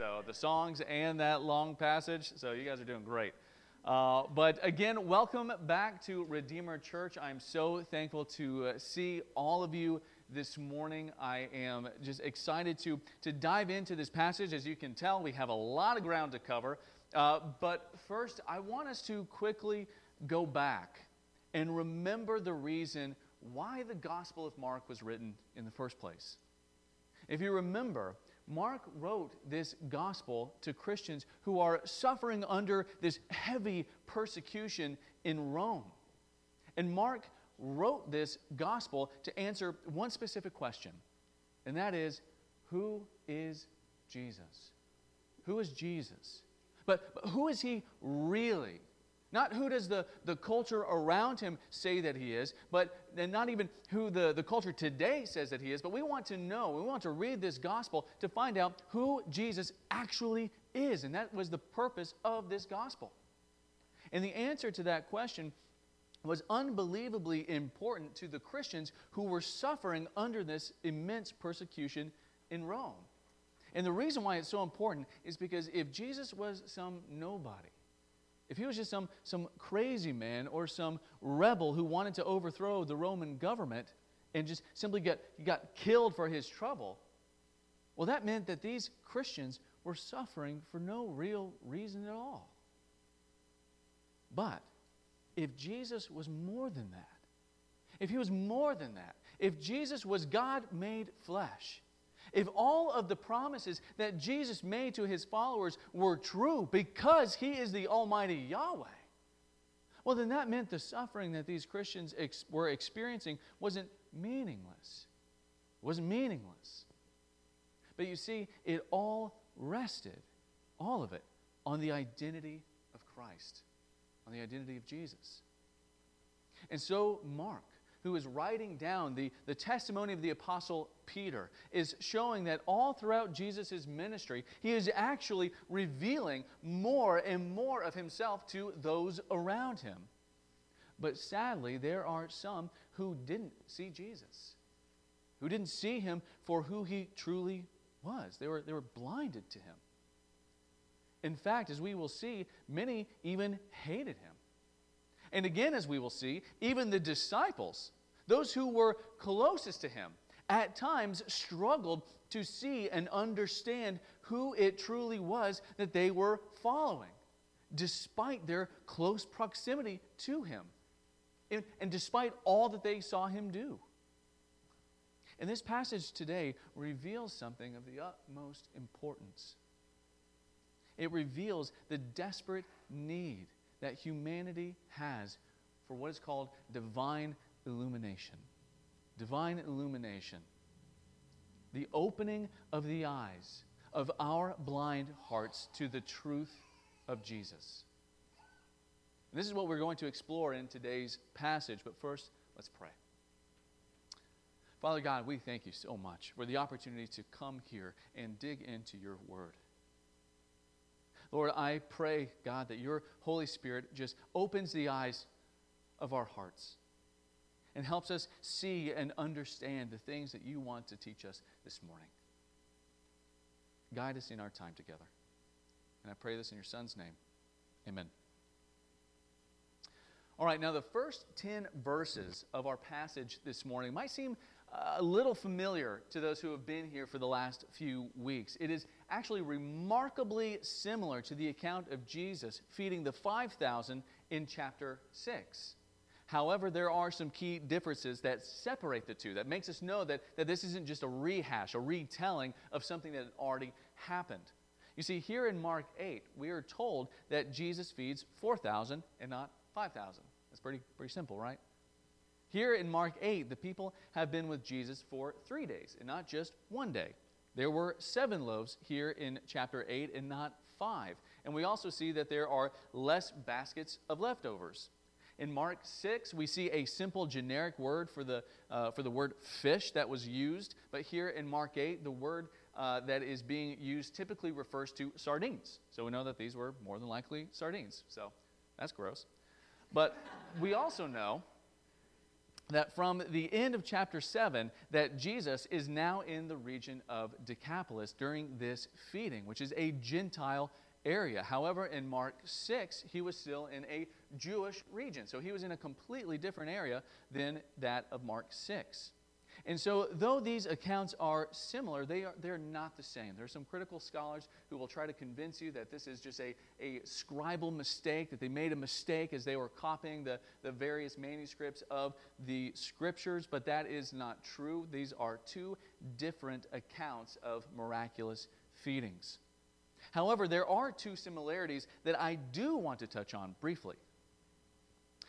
So the songs and that long passage. So you guys are doing great. Uh, but again, welcome back to Redeemer Church. I'm so thankful to uh, see all of you this morning. I am just excited to, to dive into this passage. As you can tell, we have a lot of ground to cover. Uh, but first, I want us to quickly go back and remember the reason why the Gospel of Mark was written in the first place. If you remember, Mark wrote this gospel to Christians who are suffering under this heavy persecution in Rome. And Mark wrote this gospel to answer one specific question, and that is who is Jesus? Who is Jesus? But, but who is he really? Not who does the, the culture around him say that he is, but and not even who the, the culture today says that he is, but we want to know, we want to read this gospel to find out who Jesus actually is. And that was the purpose of this gospel. And the answer to that question was unbelievably important to the Christians who were suffering under this immense persecution in Rome. And the reason why it's so important is because if Jesus was some nobody, if he was just some, some crazy man or some rebel who wanted to overthrow the Roman government and just simply get, got killed for his trouble, well, that meant that these Christians were suffering for no real reason at all. But if Jesus was more than that, if he was more than that, if Jesus was God made flesh, if all of the promises that Jesus made to his followers were true because he is the Almighty Yahweh, well, then that meant the suffering that these Christians ex- were experiencing wasn't meaningless. It wasn't meaningless. But you see, it all rested, all of it, on the identity of Christ, on the identity of Jesus. And so, Mark, who is writing down the, the testimony of the Apostle Peter, is showing that all throughout Jesus' ministry, he is actually revealing more and more of himself to those around him. But sadly, there are some who didn't see Jesus, who didn't see him for who he truly was. They were, they were blinded to him. In fact, as we will see, many even hated him. And again, as we will see, even the disciples, those who were closest to him, at times struggled to see and understand who it truly was that they were following, despite their close proximity to him, and, and despite all that they saw him do. And this passage today reveals something of the utmost importance. It reveals the desperate need that humanity has for what is called divine illumination. Divine illumination. The opening of the eyes of our blind hearts to the truth of Jesus. And this is what we're going to explore in today's passage, but first, let's pray. Father God, we thank you so much for the opportunity to come here and dig into your word. Lord, I pray, God, that your Holy Spirit just opens the eyes of our hearts and helps us see and understand the things that you want to teach us this morning. Guide us in our time together. And I pray this in your Son's name. Amen. All right, now the first 10 verses of our passage this morning might seem a little familiar to those who have been here for the last few weeks. It is actually remarkably similar to the account of Jesus feeding the 5,000 in chapter 6. However, there are some key differences that separate the two, that makes us know that, that this isn't just a rehash, a retelling of something that had already happened. You see, here in Mark 8, we are told that Jesus feeds 4,000 and not 5,000. That's pretty, pretty simple, right? Here in Mark 8, the people have been with Jesus for three days and not just one day. There were seven loaves here in chapter 8 and not five. And we also see that there are less baskets of leftovers. In Mark 6, we see a simple generic word for the, uh, for the word fish that was used. But here in Mark 8, the word uh, that is being used typically refers to sardines. So we know that these were more than likely sardines. So that's gross. But we also know that from the end of chapter 7 that jesus is now in the region of decapolis during this feeding which is a gentile area. However in mark 6 he was still in a jewish region. So he was in a completely different area than that of mark 6 and so, though these accounts are similar, they are, they're not the same. There are some critical scholars who will try to convince you that this is just a, a scribal mistake, that they made a mistake as they were copying the, the various manuscripts of the scriptures, but that is not true. These are two different accounts of miraculous feedings. However, there are two similarities that I do want to touch on briefly.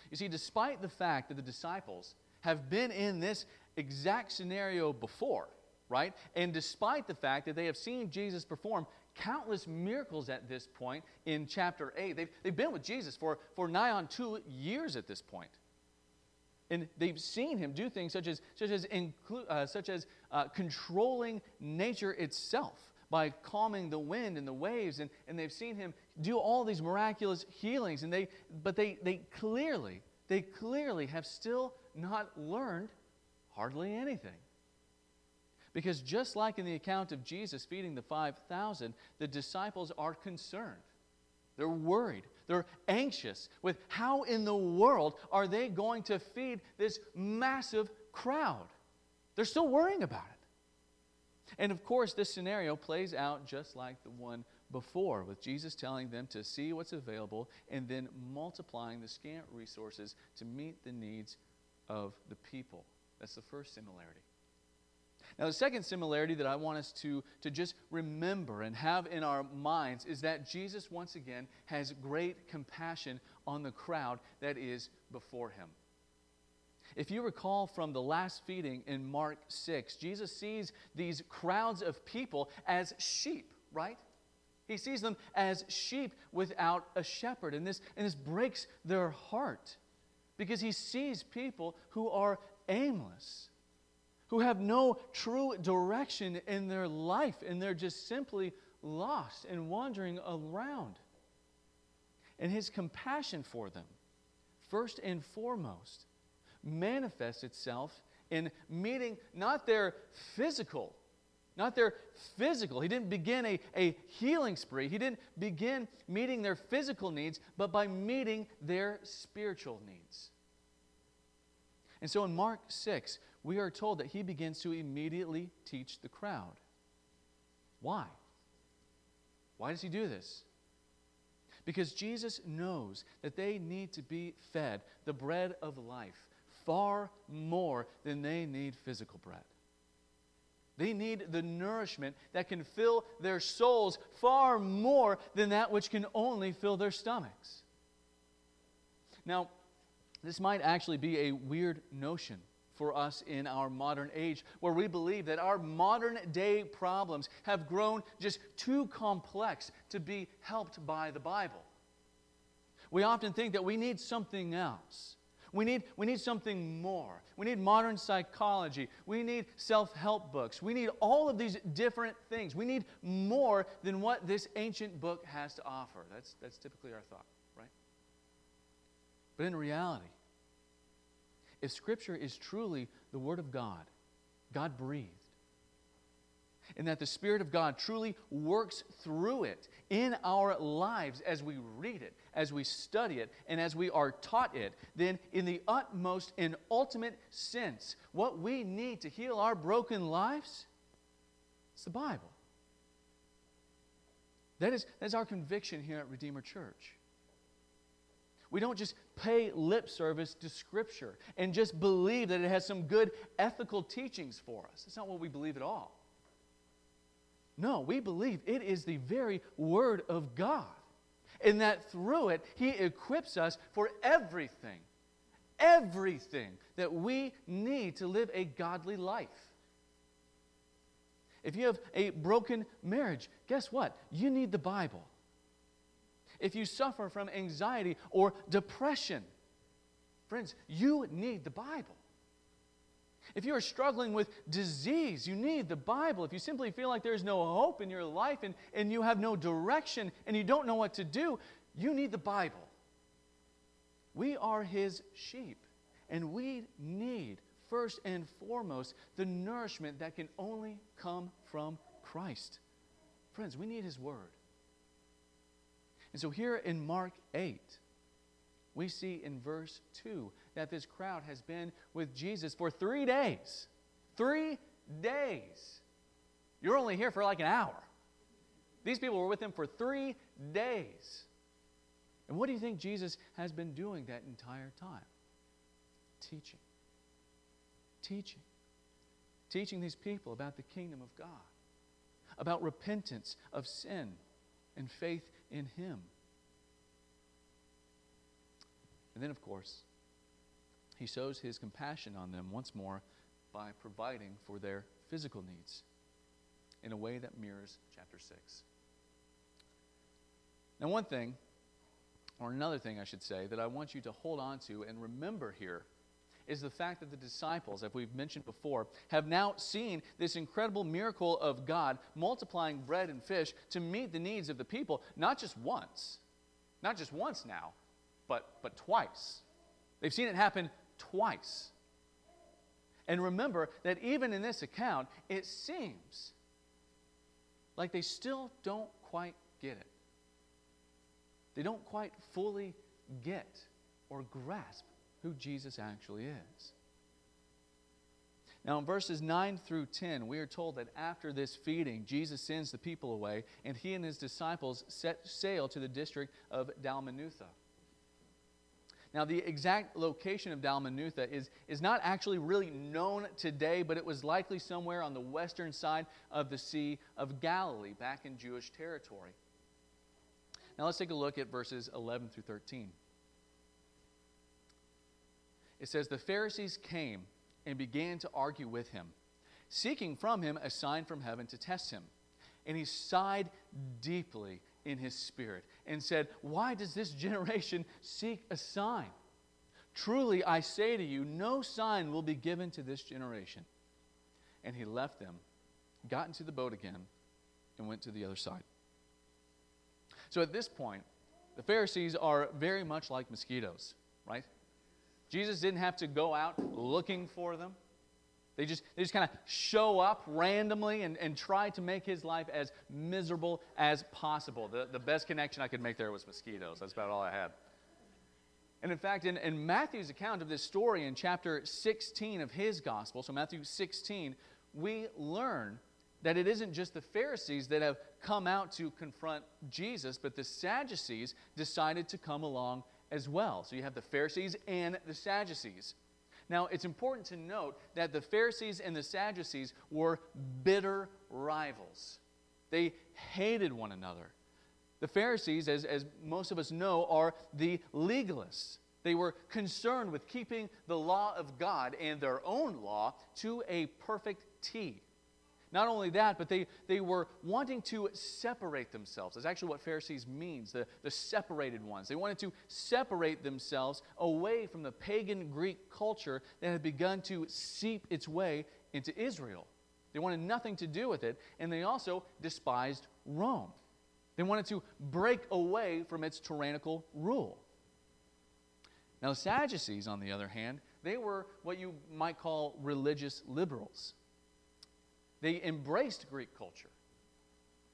You see, despite the fact that the disciples have been in this exact scenario before, right? And despite the fact that they have seen Jesus perform countless miracles at this point in chapter 8, they've, they've been with Jesus for, for nigh on two years at this point. And they've seen him do things such as, such as, inclu- uh, such as uh, controlling nature itself by calming the wind and the waves. And, and they've seen him do all these miraculous healings. And they, but they, they clearly, they clearly have still not learned Hardly anything. Because just like in the account of Jesus feeding the 5,000, the disciples are concerned. They're worried. They're anxious with how in the world are they going to feed this massive crowd? They're still worrying about it. And of course, this scenario plays out just like the one before, with Jesus telling them to see what's available and then multiplying the scant resources to meet the needs of the people. That's the first similarity. Now, the second similarity that I want us to, to just remember and have in our minds is that Jesus, once again, has great compassion on the crowd that is before him. If you recall from the last feeding in Mark 6, Jesus sees these crowds of people as sheep, right? He sees them as sheep without a shepherd. And this, and this breaks their heart because he sees people who are aimless, who have no true direction in their life, and they're just simply lost and wandering around. And his compassion for them, first and foremost, manifests itself in meeting not their physical not their physical. He didn't begin a, a healing spree. He didn't begin meeting their physical needs, but by meeting their spiritual needs. And so in Mark 6, we are told that he begins to immediately teach the crowd. Why? Why does he do this? Because Jesus knows that they need to be fed the bread of life far more than they need physical bread. They need the nourishment that can fill their souls far more than that which can only fill their stomachs. Now, this might actually be a weird notion for us in our modern age, where we believe that our modern day problems have grown just too complex to be helped by the Bible. We often think that we need something else. We need, we need something more. We need modern psychology. We need self help books. We need all of these different things. We need more than what this ancient book has to offer. That's, that's typically our thought. But in reality, if Scripture is truly the Word of God, God breathed, and that the Spirit of God truly works through it in our lives as we read it, as we study it, and as we are taught it, then in the utmost and ultimate sense, what we need to heal our broken lives is the Bible. That is, that is our conviction here at Redeemer Church. We don't just pay lip service to Scripture and just believe that it has some good ethical teachings for us. It's not what we believe at all. No, we believe it is the very Word of God, and that through it, He equips us for everything, everything that we need to live a godly life. If you have a broken marriage, guess what? You need the Bible if you suffer from anxiety or depression, friends, you need the Bible. If you are struggling with disease, you need the Bible. If you simply feel like there's no hope in your life and, and you have no direction and you don't know what to do, you need the Bible. We are His sheep, And we need, first and foremost, the nourishment that can only come from Christ. Friends, we need His Word. And so here in Mark 8, we see in verse 2 that this crowd has been with Jesus for three days. Three days. You're only here for like an hour. These people were with him for three days. And what do you think Jesus has been doing that entire time? Teaching. Teaching. Teaching these people about the kingdom of God, about repentance of sin and faith in Him. And then, of course, He shows His compassion on them once more by providing for their physical needs in a way that mirrors chapter 6. Now, one thing, or another thing I should say, that I want you to hold on to and remember here is the fact that the disciples, as we've mentioned before, have now seen this incredible miracle of God multiplying bread and fish to meet the needs of the people, not just once, not just once now, but, but twice. They've seen it happen twice. And remember that even in this account, it seems like they still don't quite get it. They don't quite fully get or grasp who Jesus actually is. Now, in verses 9 through 10, we are told that after this feeding, Jesus sends the people away, and he and his disciples set sail to the district of Dalmanutha. Now, the exact location of Dalmanutha is, is not actually really known today, but it was likely somewhere on the western side of the Sea of Galilee, back in Jewish territory. Now, let's take a look at verses 11 through 13. It says, The Pharisees came and began to argue with him, seeking from him a sign from heaven to test him. And he sighed deeply in his spirit and said, Why does this generation seek a sign? Truly, I say to you, no sign will be given to this generation. And he left them, got into the boat again, and went to the other side. So at this point, the Pharisees are very much like mosquitoes, right? Jesus didn't have to go out looking for them. They just, they just kind of show up randomly and, and try to make his life as miserable as possible. The, the best connection I could make there was mosquitoes. That's about all I had. And in fact, in, in Matthew's account of this story in chapter 16 of his gospel, so Matthew 16, we learn that it isn't just the Pharisees that have come out to confront Jesus, but the Sadducees decided to come along as well. So you have the Pharisees and the Sadducees. Now, it's important to note that the Pharisees and the Sadducees were bitter rivals. They hated one another. The Pharisees, as, as most of us know, are the legalists. They were concerned with keeping the law of God and their own law to a perfect T. Not only that, but they, they were wanting to separate themselves. That's actually what Pharisees means, the, the separated ones. They wanted to separate themselves away from the pagan Greek culture that had begun to seep its way into Israel. They wanted nothing to do with it, and they also despised Rome. They wanted to break away from its tyrannical rule. Now, the Sadducees, on the other hand, they were what you might call religious liberals. They embraced Greek culture.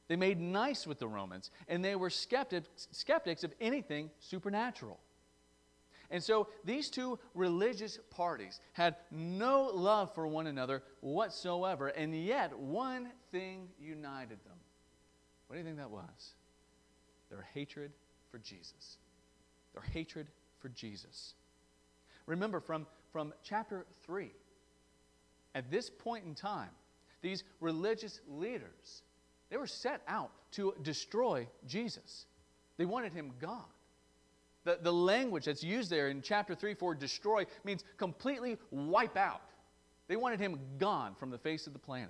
They made nice with the Romans, and they were skeptics, skeptics of anything supernatural. And so these two religious parties had no love for one another whatsoever, and yet one thing united them. What do you think that was? Their hatred for Jesus. Their hatred for Jesus. Remember from, from chapter 3, at this point in time, these religious leaders, they were set out to destroy Jesus. They wanted him gone. The, the language that's used there in chapter 3 for destroy means completely wipe out. They wanted him gone from the face of the planet.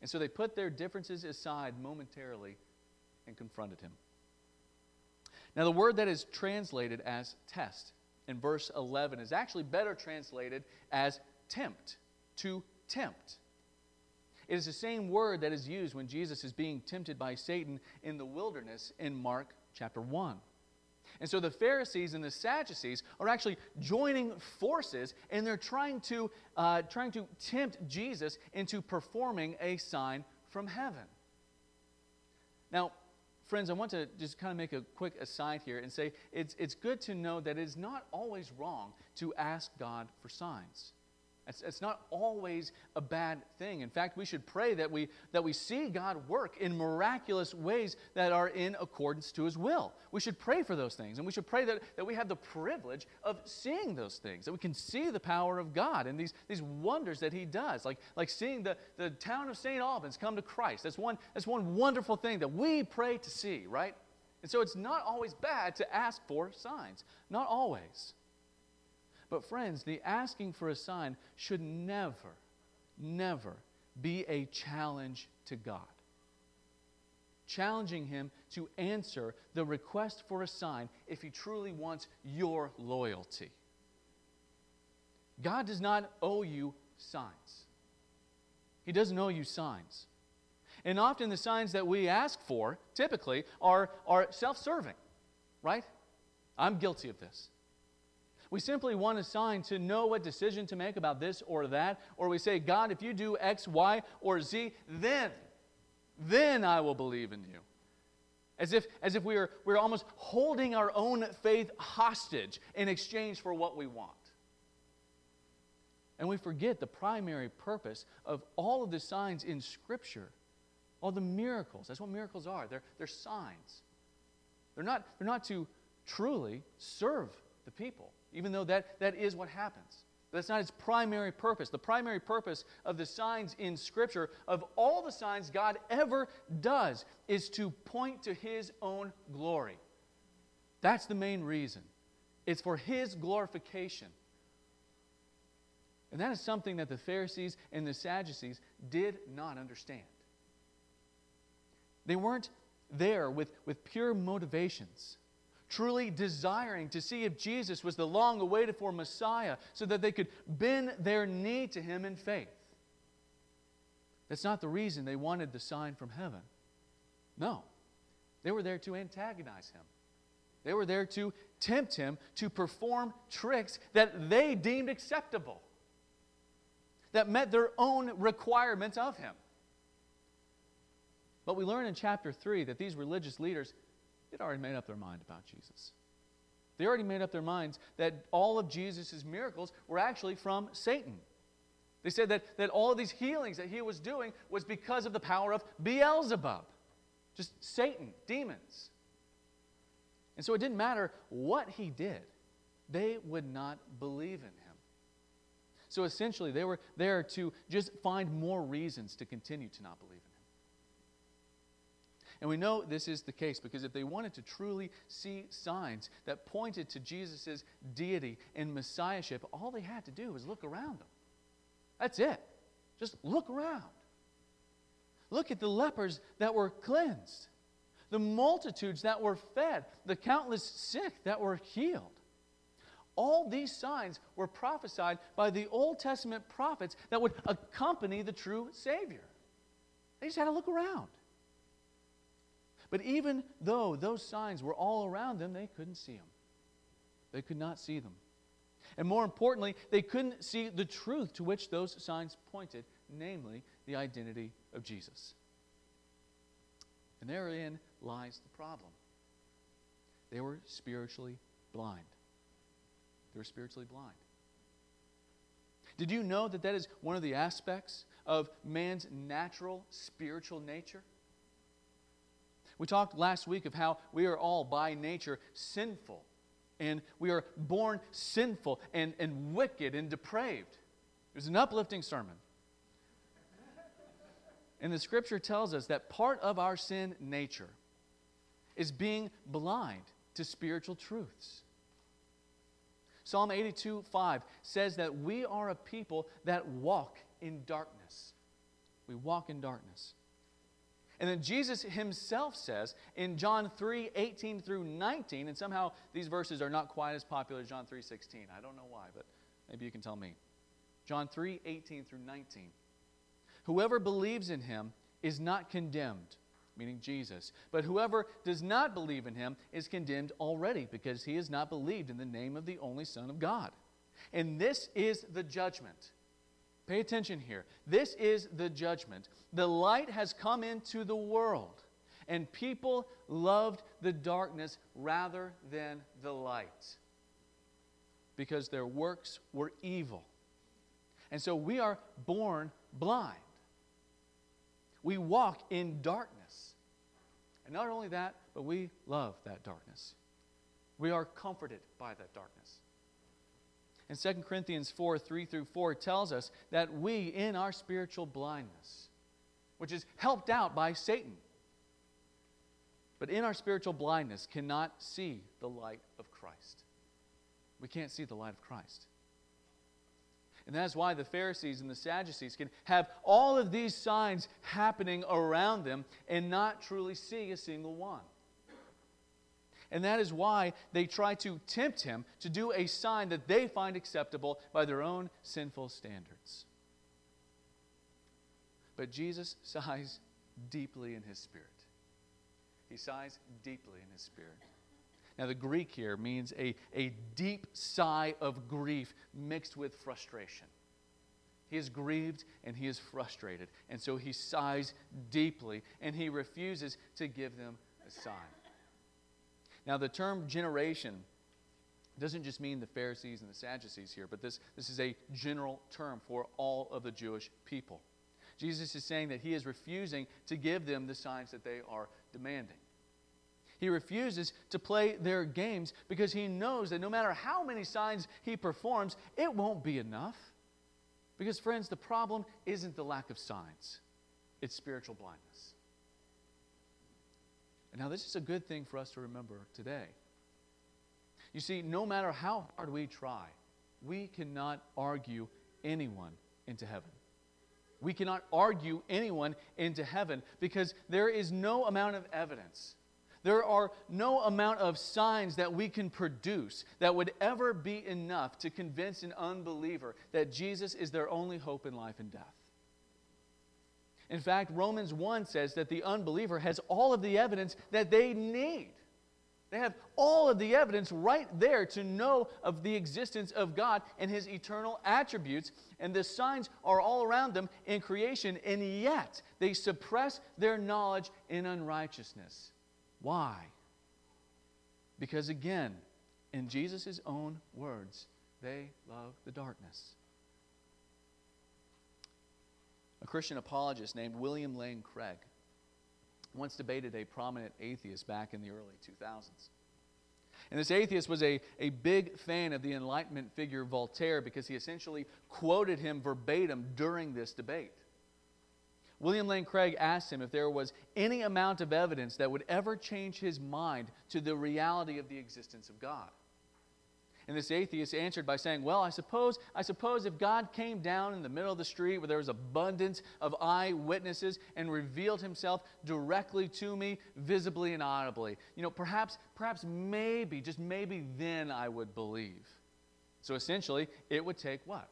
And so they put their differences aside momentarily and confronted him. Now, the word that is translated as test in verse 11 is actually better translated as tempt, to tempt. It is the same word that is used when Jesus is being tempted by Satan in the wilderness in Mark chapter 1. And so the Pharisees and the Sadducees are actually joining forces and they're trying to, uh, trying to tempt Jesus into performing a sign from heaven. Now, friends, I want to just kind of make a quick aside here and say it's, it's good to know that it is not always wrong to ask God for signs. It's, it's not always a bad thing. In fact, we should pray that we, that we see God work in miraculous ways that are in accordance to His will. We should pray for those things. And we should pray that, that we have the privilege of seeing those things, that we can see the power of God and these, these wonders that He does, like, like seeing the, the town of St. Albans come to Christ. That's one, that's one wonderful thing that we pray to see, right? And so it's not always bad to ask for signs. Not always. But, friends, the asking for a sign should never, never be a challenge to God. Challenging Him to answer the request for a sign if He truly wants your loyalty. God does not owe you signs, He doesn't owe you signs. And often the signs that we ask for, typically, are, are self serving, right? I'm guilty of this. We simply want a sign to know what decision to make about this or that. Or we say, God, if you do X, Y, or Z, then, then I will believe in you. As if, as if we are, we're almost holding our own faith hostage in exchange for what we want. And we forget the primary purpose of all of the signs in Scripture, all the miracles. That's what miracles are. They're, they're signs. They're not, they're not to truly serve the people even though that, that is what happens. That's not its primary purpose. The primary purpose of the signs in Scripture, of all the signs God ever does, is to point to His own glory. That's the main reason. It's for His glorification. And that is something that the Pharisees and the Sadducees did not understand. They weren't there with, with pure motivations truly desiring to see if Jesus was the long awaited for Messiah so that they could bend their knee to him in faith. That's not the reason they wanted the sign from heaven. No, they were there to antagonize him. They were there to tempt him to perform tricks that they deemed acceptable, that met their own requirements of him. But we learn in chapter 3 that these religious leaders They'd already made up their mind about Jesus. They already made up their minds that all of Jesus' miracles were actually from Satan. They said that, that all of these healings that he was doing was because of the power of Beelzebub, just Satan, demons. And so it didn't matter what he did, they would not believe in him. So essentially, they were there to just find more reasons to continue to not believe in him. And we know this is the case because if they wanted to truly see signs that pointed to Jesus' deity and messiahship, all they had to do was look around them. That's it. Just look around. Look at the lepers that were cleansed, the multitudes that were fed, the countless sick that were healed. All these signs were prophesied by the Old Testament prophets that would accompany the true Savior. They just had to look around. But even though those signs were all around them, they couldn't see them. They could not see them. And more importantly, they couldn't see the truth to which those signs pointed, namely the identity of Jesus. And therein lies the problem. They were spiritually blind. They were spiritually blind. Did you know that that is one of the aspects of man's natural spiritual nature? We talked last week of how we are all by nature sinful, and we are born sinful and, and wicked and depraved. It was an uplifting sermon. And the scripture tells us that part of our sin nature is being blind to spiritual truths. Psalm 82 5 says that we are a people that walk in darkness. We walk in darkness. And then Jesus himself says in John 3 18 through 19, and somehow these verses are not quite as popular as John 3 16. I don't know why, but maybe you can tell me. John 3 18 through 19. Whoever believes in him is not condemned, meaning Jesus. But whoever does not believe in him is condemned already, because he has not believed in the name of the only Son of God. And this is the judgment. Pay attention here. This is the judgment. The light has come into the world, and people loved the darkness rather than the light because their works were evil. And so we are born blind. We walk in darkness. And not only that, but we love that darkness. We are comforted by that darkness. And 2 Corinthians 4 3 through 4 tells us that we, in our spiritual blindness, which is helped out by Satan, but in our spiritual blindness, cannot see the light of Christ. We can't see the light of Christ. And that's why the Pharisees and the Sadducees can have all of these signs happening around them and not truly see a single one. And that is why they try to tempt him to do a sign that they find acceptable by their own sinful standards. But Jesus sighs deeply in his spirit. He sighs deeply in his spirit. Now, the Greek here means a, a deep sigh of grief mixed with frustration. He is grieved and he is frustrated. And so he sighs deeply and he refuses to give them a sign. Now, the term generation doesn't just mean the Pharisees and the Sadducees here, but this, this is a general term for all of the Jewish people. Jesus is saying that he is refusing to give them the signs that they are demanding. He refuses to play their games because he knows that no matter how many signs he performs, it won't be enough. Because, friends, the problem isn't the lack of signs, it's spiritual blindness. And now, this is a good thing for us to remember today. You see, no matter how hard we try, we cannot argue anyone into heaven. We cannot argue anyone into heaven because there is no amount of evidence there are no amount of signs that we can produce that would ever be enough to convince an unbeliever that Jesus is their only hope in life and death. In fact, Romans 1 says that the unbeliever has all of the evidence that they need. They have all of the evidence right there to know of the existence of God and His eternal attributes, and the signs are all around them in creation, and yet they suppress their knowledge in unrighteousness. Why? Because again, in Jesus' own words, they love the darkness. A Christian apologist named William Lane Craig once debated a prominent atheist back in the early 2000s. And this atheist was a, a big fan of the Enlightenment figure Voltaire because he essentially quoted him verbatim during this debate. William Lane Craig asked him if there was any amount of evidence that would ever change his mind to the reality of the existence of God. And this atheist answered by saying, Well, I suppose, I suppose if God came down in the middle of the street where there was abundance of eyewitnesses and revealed himself directly to me, visibly and audibly, you know, perhaps, perhaps maybe, just maybe then I would believe. So essentially, it would take what?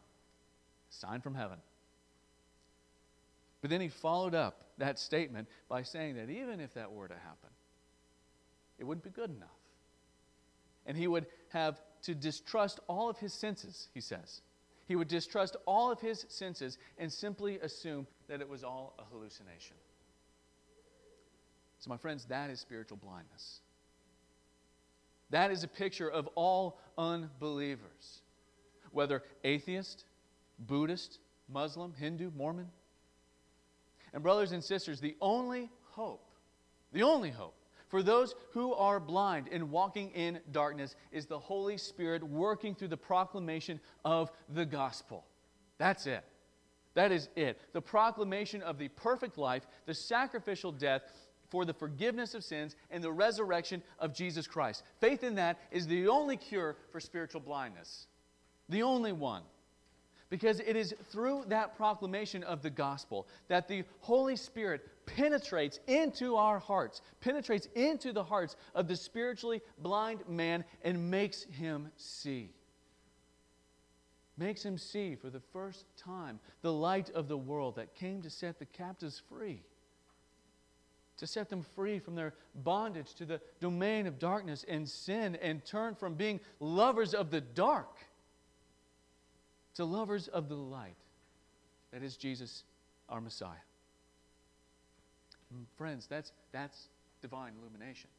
A sign from heaven. But then he followed up that statement by saying that even if that were to happen, it wouldn't be good enough. And he would have to distrust all of his senses, he says. He would distrust all of his senses and simply assume that it was all a hallucination. So, my friends, that is spiritual blindness. That is a picture of all unbelievers, whether atheist, Buddhist, Muslim, Hindu, Mormon, and, brothers and sisters, the only hope, the only hope for those who are blind and walking in darkness is the Holy Spirit working through the proclamation of the gospel. That's it. That is it. The proclamation of the perfect life, the sacrificial death for the forgiveness of sins, and the resurrection of Jesus Christ. Faith in that is the only cure for spiritual blindness. The only one. Because it is through that proclamation of the gospel that the Holy Spirit penetrates into our hearts, penetrates into the hearts of the spiritually blind man and makes him see. Makes him see for the first time the light of the world that came to set the captives free. to set them free from their bondage to the domain of darkness and sin and turn from being lovers of the dark to lovers of the light. That is Jesus, our Messiah. And friends, that's, that's divine illumination.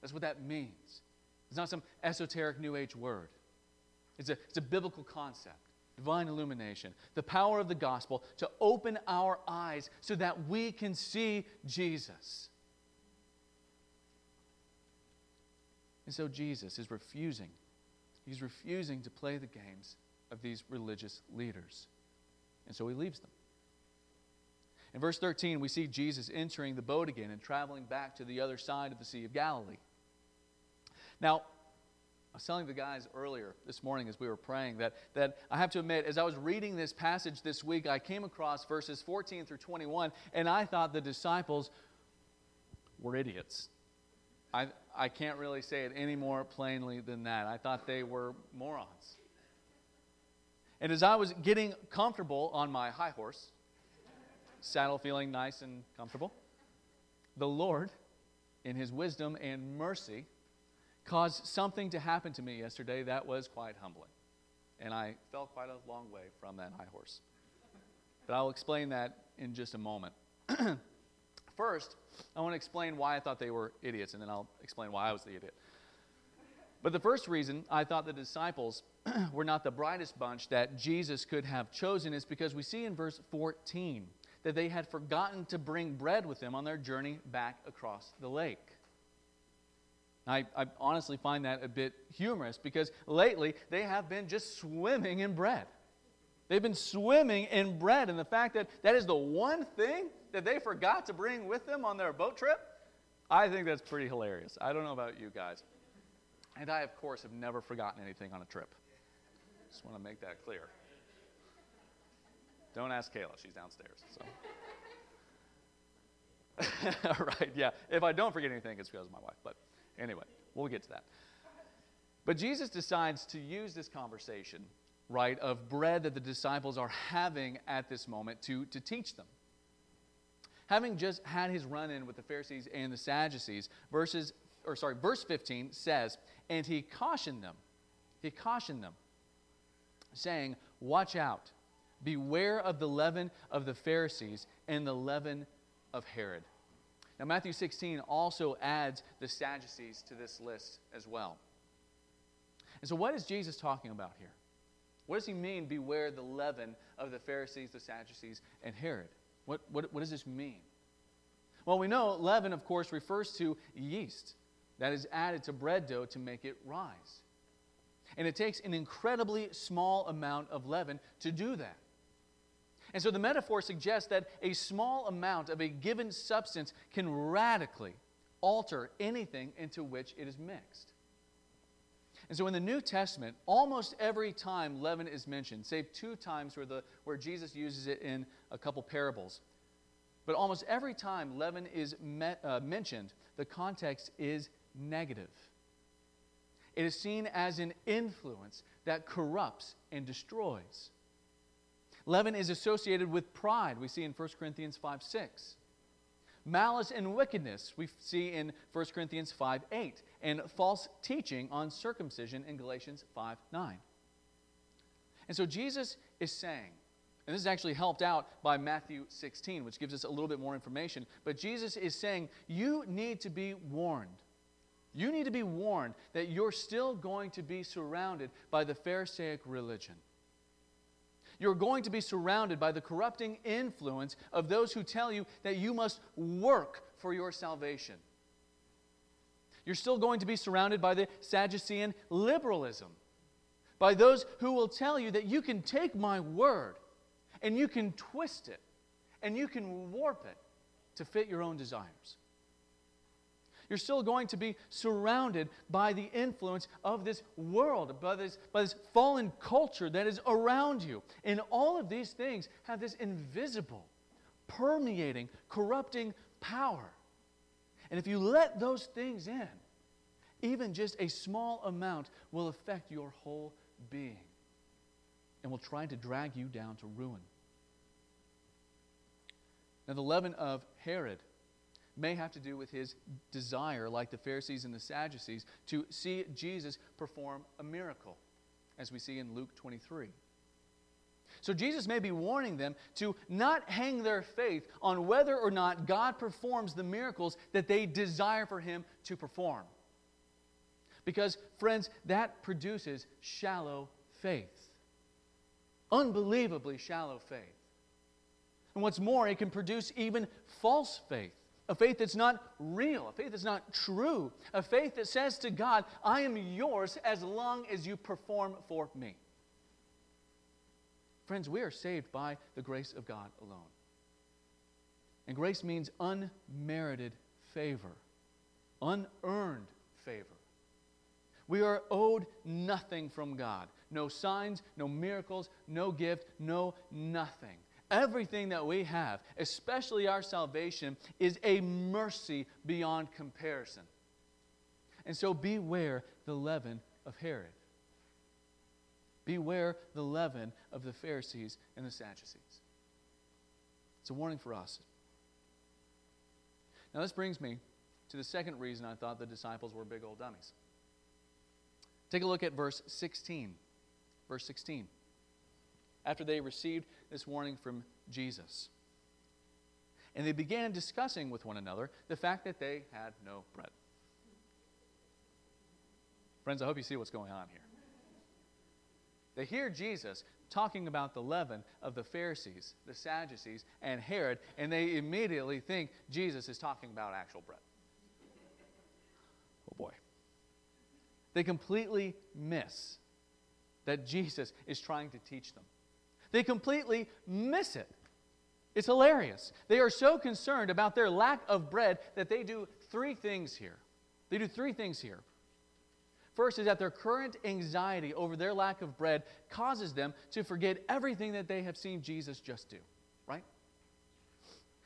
That's what that means. It's not some esoteric New Age word, it's a, it's a biblical concept divine illumination, the power of the gospel to open our eyes so that we can see Jesus. And so Jesus is refusing. He's refusing to play the games of these religious leaders. And so he leaves them. In verse 13, we see Jesus entering the boat again and traveling back to the other side of the Sea of Galilee. Now, I was telling the guys earlier this morning as we were praying that, that I have to admit, as I was reading this passage this week, I came across verses 14 through 21, and I thought the disciples were idiots. I, I can't really say it any more plainly than that. I thought they were morons. And as I was getting comfortable on my high horse, saddle feeling nice and comfortable, the Lord, in His wisdom and mercy, caused something to happen to me yesterday that was quite humbling. And I fell quite a long way from that high horse. But I'll explain that in just a moment. First, I want to explain why I thought they were idiots, and then I'll explain why I was the idiot. But the first reason I thought the disciples were not the brightest bunch that Jesus could have chosen is because we see in verse 14 that they had forgotten to bring bread with them on their journey back across the lake. I, I, honestly find that a bit humorous because lately they have been just swimming in bread. They've been swimming in bread, and the fact that that is the one thing that they forgot to bring with them on their boat trip, I think that's pretty hilarious. I don't know about you guys. And I, of course, have never forgotten anything on a trip. Just want to make that clear. Don't ask Kayla, she's downstairs. So. All right, yeah. If I don't forget anything, it's because of my wife. But Anyway, we'll get to that. But Jesus decides to use this conversation, right, of bread that the disciples are having at this moment to, to teach them. Having just had his run in with the Pharisees and the Sadducees, verses, or sorry, verse 15 says, And he cautioned them, he cautioned them, saying, Watch out, beware of the leaven of the Pharisees and the leaven of Herod. Now, Matthew 16 also adds the Sadducees to this list as well. And so, what is Jesus talking about here? What does he mean, beware the leaven of the Pharisees, the Sadducees, and Herod? What, what, what does this mean? Well, we know leaven, of course, refers to yeast that is added to bread dough to make it rise. And it takes an incredibly small amount of leaven to do that. And so the metaphor suggests that a small amount of a given substance can radically alter anything into which it is mixed. And so in the New Testament, almost every time leaven is mentioned, save two times where, the, where Jesus uses it in a couple parables, but almost every time leaven is uh, mentioned, the context is negative. It is seen as an influence that corrupts and destroys. Leaven is associated with pride, we see in 1 Corinthians 5 6. Malice and wickedness, we see in 1 Corinthians 5 8. And false teaching on circumcision in Galatians 5 9. And so Jesus is saying, and this is actually helped out by Matthew 16, which gives us a little bit more information. But Jesus is saying, you need to be warned. You need to be warned that you're still going to be surrounded by the Pharisaic religion. You're going to be surrounded by the corrupting influence of those who tell you that you must work for your salvation. You're still going to be surrounded by the Sadducean liberalism, by those who will tell you that you can take my word and you can twist it and you can warp it to fit your own desires. You're still going to be surrounded by the influence of this world, by this, by this fallen culture that is around you. And all of these things have this invisible, permeating, corrupting power. And if you let those things in, even just a small amount will affect your whole being and will try to drag you down to ruin. Now, the leaven of Herod may have to do with his desire, like the Pharisees and the Sadducees, to see Jesus perform a miracle, as we see in Luke 23. So Jesus may be warning them to not hang their faith on whether or not God performs the miracles that they desire for him to perform. Because, friends, that produces shallow faith. Unbelievably shallow faith. And what's more, it can produce even false faith. A faith that's not real, a faith that's not true, a faith that says to God, I am yours as long as you perform for me. Friends, we are saved by the grace of God alone. And grace means unmerited favor, unearned favor. We are owed nothing from God no signs, no miracles, no gift, no nothing. Everything that we have, especially our salvation, is a mercy beyond comparison. And so beware the leaven of Herod. Beware the leaven of the Pharisees and the Sadducees. It's a warning for us. Now, this brings me to the second reason I thought the disciples were big old dummies. Take a look at verse 16. Verse 16. After they received this warning from Jesus. And they began discussing with one another the fact that they had no bread. Friends, I hope you see what's going on here. They hear Jesus talking about the leaven of the Pharisees, the Sadducees, and Herod, and they immediately think Jesus is talking about actual bread. Oh boy. They completely miss that Jesus is trying to teach them. They completely miss it. It's hilarious. They are so concerned about their lack of bread that they do three things here. They do three things here. First is that their current anxiety over their lack of bread causes them to forget everything that they have seen Jesus just do, right?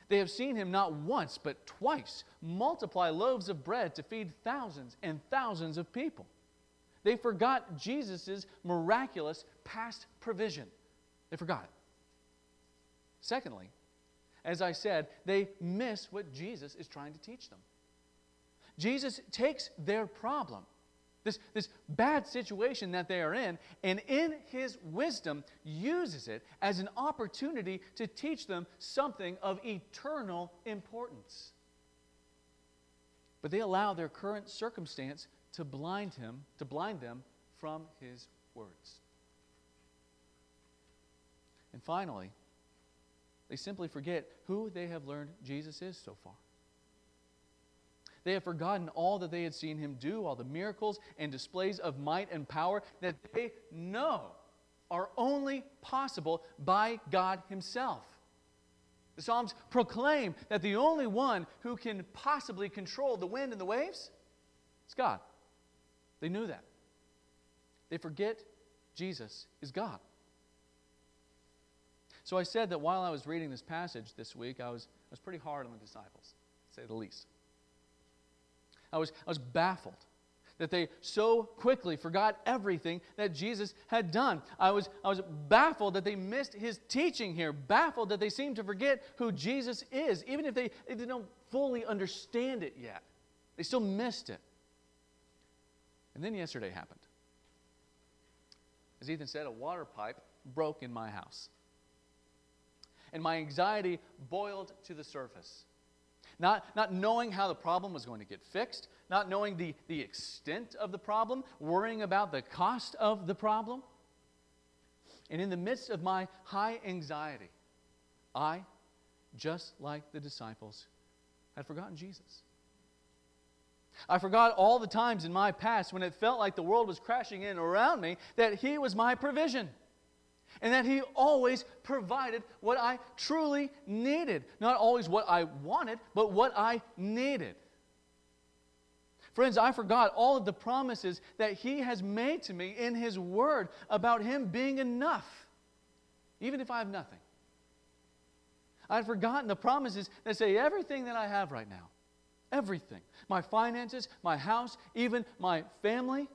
They have seen him not once, but twice multiply loaves of bread to feed thousands and thousands of people. They forgot Jesus' miraculous past provision. They forgot it. Secondly, as I said, they miss what Jesus is trying to teach them. Jesus takes their problem this, this bad situation that they are in, and in his wisdom uses it as an opportunity to teach them something of eternal importance. But they allow their current circumstance to blind him, to blind them from his words. And finally, they simply forget who they have learned Jesus is so far. They have forgotten all that they had seen him do, all the miracles and displays of might and power that they know are only possible by God Himself. The Psalms proclaim that the only one who can possibly control the wind and the waves is God. They knew that. They forget Jesus is God. So I said that while I was reading this passage this week, I was, I was pretty hard on the disciples, to say the least. I was, I was baffled that they so quickly forgot everything that Jesus had done. I was, I was baffled that they missed his teaching here, baffled that they seemed to forget who Jesus is, even if they, they didn't fully understand it yet. They still missed it. And then yesterday happened. As Ethan said, a water pipe broke in my house. And my anxiety boiled to the surface. Not, not knowing how the problem was going to get fixed, not knowing the, the extent of the problem, worrying about the cost of the problem. And in the midst of my high anxiety, I, just like the disciples, had forgotten Jesus. I forgot all the times in my past when it felt like the world was crashing in around me that He was my provision and that He always provided what I truly needed. Not always what I wanted, but what I needed. Friends, I forgot all of the promises that He has made to me in His Word about Him being enough, even if I have nothing. I'd forgotten the promises that say everything that I have right now, everything, my finances, my house, even my family,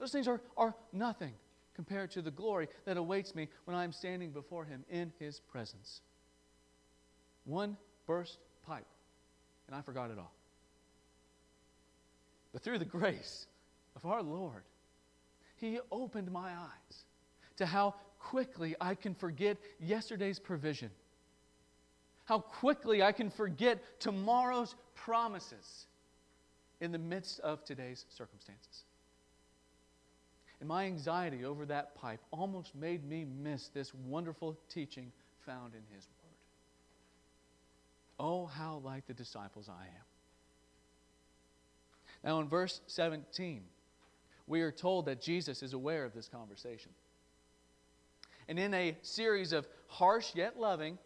those things are, are nothing compared to the glory that awaits me when I am standing before Him in His presence. One burst pipe and I forgot it all. But through the grace of our Lord, He opened my eyes to how quickly I can forget yesterday's provision, how quickly I can forget tomorrow's promises in the midst of today's circumstances. And my anxiety over that pipe almost made me miss this wonderful teaching found in His Word. Oh, how like the disciples I am. Now, in verse 17, we are told that Jesus is aware of this conversation. And in a series of harsh yet loving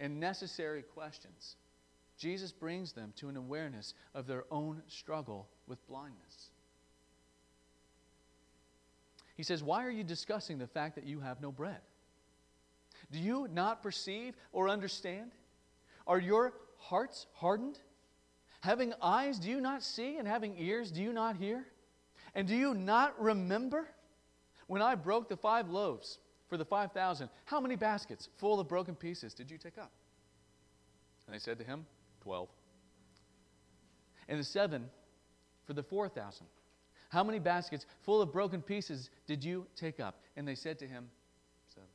and necessary questions, Jesus brings them to an awareness of their own struggle with blindness. He says, Why are you discussing the fact that you have no bread? Do you not perceive or understand? Are your hearts hardened? Having eyes, do you not see? And having ears, do you not hear? And do you not remember when I broke the five loaves for the 5,000? How many baskets full of broken pieces did you take up? And they said to him, Twelve. And the seven for the 4,000. How many baskets full of broken pieces did you take up? And they said to him, Seven.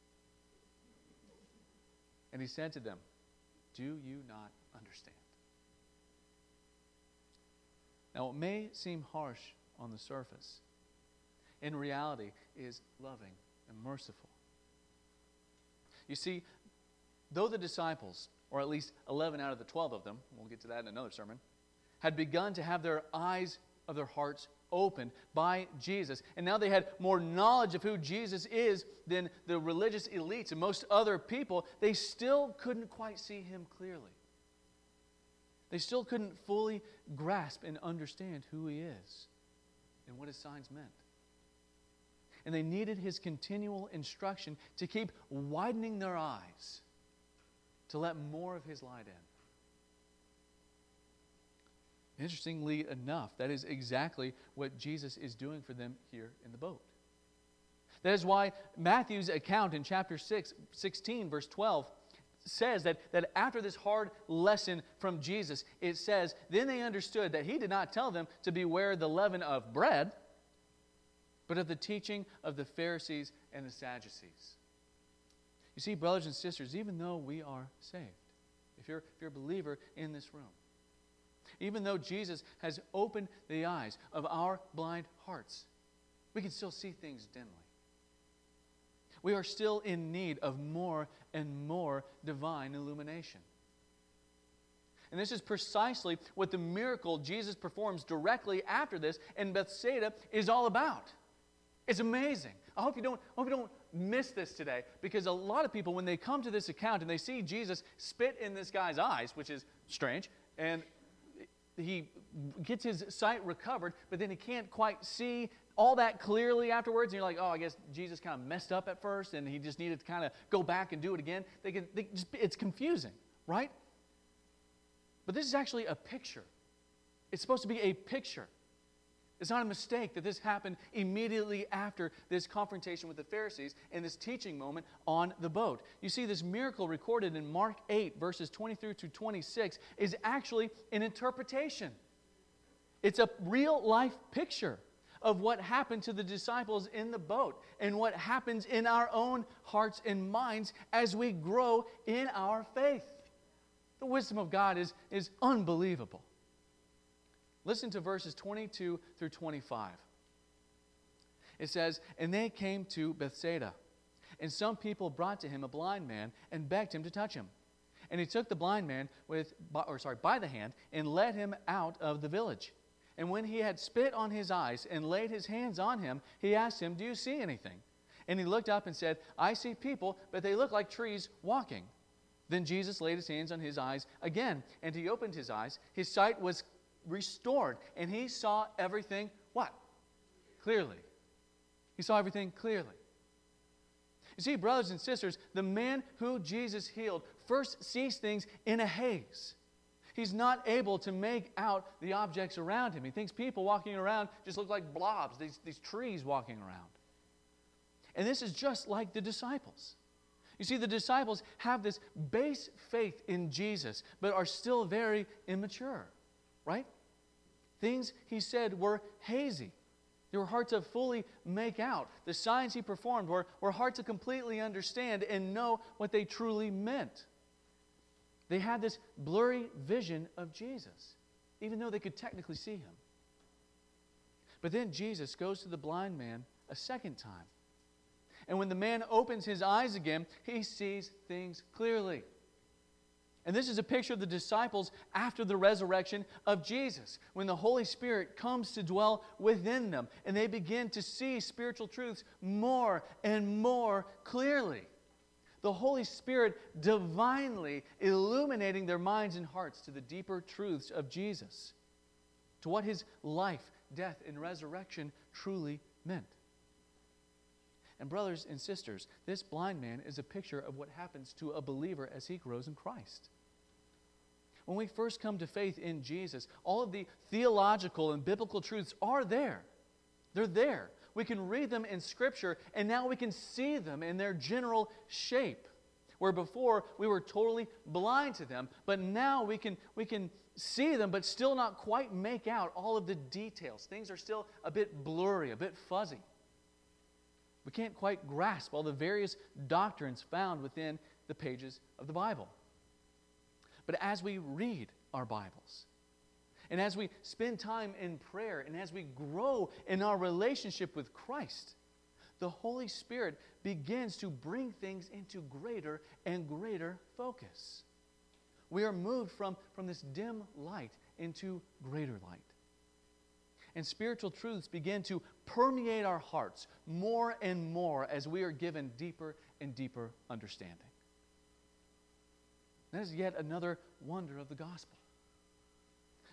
And he said to them, Do you not understand? Now, it may seem harsh on the surface, in reality, is loving and merciful. You see, though the disciples, or at least 11 out of the 12 of them, we'll get to that in another sermon, had begun to have their eyes of their hearts opened by Jesus. And now they had more knowledge of who Jesus is than the religious elites and most other people. They still couldn't quite see him clearly. They still couldn't fully grasp and understand who he is and what his signs meant. And they needed his continual instruction to keep widening their eyes to let more of his light in. Interestingly enough, that is exactly what Jesus is doing for them here in the boat. That is why Matthew's account in chapter 6, 16, verse 12, says that, that after this hard lesson from Jesus, it says, Then they understood that he did not tell them to beware the leaven of bread, but of the teaching of the Pharisees and the Sadducees. You see, brothers and sisters, even though we are saved, if you're, if you're a believer in this room, even though Jesus has opened the eyes of our blind hearts, we can still see things dimly. We are still in need of more and more divine illumination. And this is precisely what the miracle Jesus performs directly after this in Bethsaida is all about. It's amazing. I hope you don't, I hope you don't miss this today because a lot of people, when they come to this account and they see Jesus spit in this guy's eyes, which is strange, and he gets his sight recovered, but then he can't quite see all that clearly afterwards. And you're like, oh, I guess Jesus kind of messed up at first and he just needed to kind of go back and do it again. They can, they just, it's confusing, right? But this is actually a picture. It's supposed to be a picture. It's not a mistake that this happened immediately after this confrontation with the Pharisees and this teaching moment on the boat. You see, this miracle recorded in Mark 8, verses 23 to 26, is actually an interpretation. It's a real life picture of what happened to the disciples in the boat and what happens in our own hearts and minds as we grow in our faith. The wisdom of God is, is unbelievable. Listen to verses 22 through 25. It says, And they came to Bethsaida, and some people brought to him a blind man and begged him to touch him. And he took the blind man with, or sorry, by the hand and led him out of the village. And when he had spit on his eyes and laid his hands on him, he asked him, Do you see anything? And he looked up and said, I see people, but they look like trees walking. Then Jesus laid his hands on his eyes again, and he opened his eyes. His sight was restored. And he saw everything what? Clearly. He saw everything clearly. You see, brothers and sisters, the man who Jesus healed first sees things in a haze. He's not able to make out the objects around him. He thinks people walking around just look like blobs, these, these trees walking around. And this is just like the disciples. You see, the disciples have this base faith in Jesus, but are still very immature, right? Things he said were hazy. They were hard to fully make out. The signs he performed were, were hard to completely understand and know what they truly meant. They had this blurry vision of Jesus, even though they could technically see him. But then Jesus goes to the blind man a second time. And when the man opens his eyes again, he sees things clearly. And this is a picture of the disciples after the resurrection of Jesus, when the Holy Spirit comes to dwell within them and they begin to see spiritual truths more and more clearly. The Holy Spirit divinely illuminating their minds and hearts to the deeper truths of Jesus, to what his life, death, and resurrection truly meant. And, brothers and sisters, this blind man is a picture of what happens to a believer as he grows in Christ. When we first come to faith in Jesus, all of the theological and biblical truths are there. They're there. We can read them in Scripture, and now we can see them in their general shape. Where before we were totally blind to them, but now we can, we can see them, but still not quite make out all of the details. Things are still a bit blurry, a bit fuzzy. We can't quite grasp all the various doctrines found within the pages of the Bible. But as we read our Bibles, and as we spend time in prayer, and as we grow in our relationship with Christ, the Holy Spirit begins to bring things into greater and greater focus. We are moved from, from this dim light into greater light and spiritual truths begin to permeate our hearts more and more as we are given deeper and deeper understanding. That is yet another wonder of the gospel.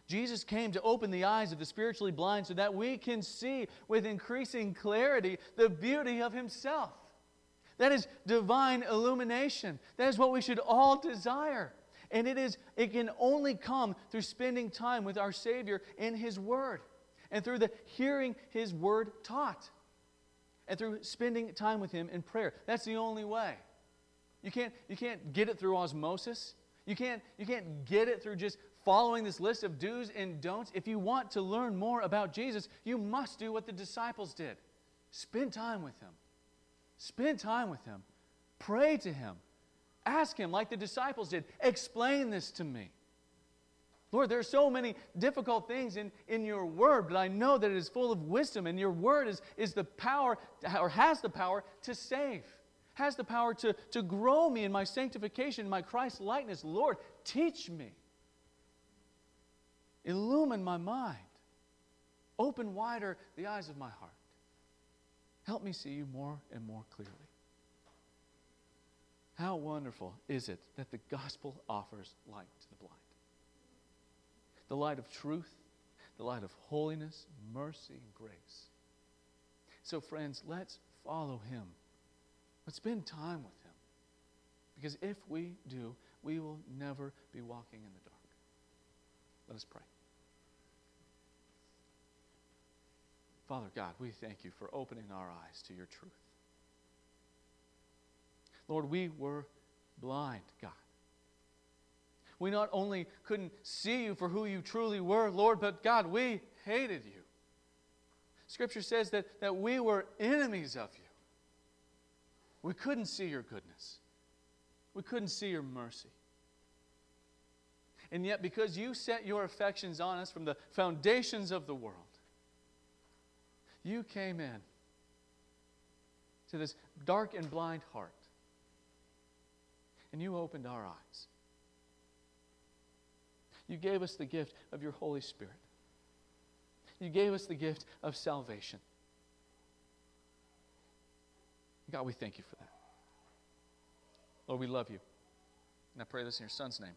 Jesus came to open the eyes of the spiritually blind so that we can see with increasing clarity the beauty of Himself. That is divine illumination. That is what we should all desire. And it, is, it can only come through spending time with our Savior in His Word and through the hearing his word taught and through spending time with him in prayer. That's the only way. You can't, you can't get it through osmosis. You can't, you can't get it through just following this list of do's and don'ts. If you want to learn more about Jesus, you must do what the disciples did spend time with him. Spend time with him. Pray to him. Ask him, like the disciples did, explain this to me. Lord, there are so many difficult things in, in your word, but I know that it is full of wisdom, and your word is, is the power, or has the power to save, has the power to, to grow me in my sanctification, my Christ likeness. Lord, teach me. Illumine my mind. Open wider the eyes of my heart. Help me see you more and more clearly. How wonderful is it that the gospel offers light the light of truth, the light of holiness, mercy, and grace. So, friends, let's follow him. Let's spend time with him. Because if we do, we will never be walking in the dark. Let us pray. Father God, we thank you for opening our eyes to your truth. Lord, we were blind, God. We not only couldn't see you for who you truly were, Lord, but God, we hated you. Scripture says that, that we were enemies of you. We couldn't see your goodness, we couldn't see your mercy. And yet, because you set your affections on us from the foundations of the world, you came in to this dark and blind heart. And you opened our eyes. You gave us the gift of your Holy Spirit. You gave us the gift of salvation. God, we thank you for that. Lord, we love you. And I pray this in your Son's name.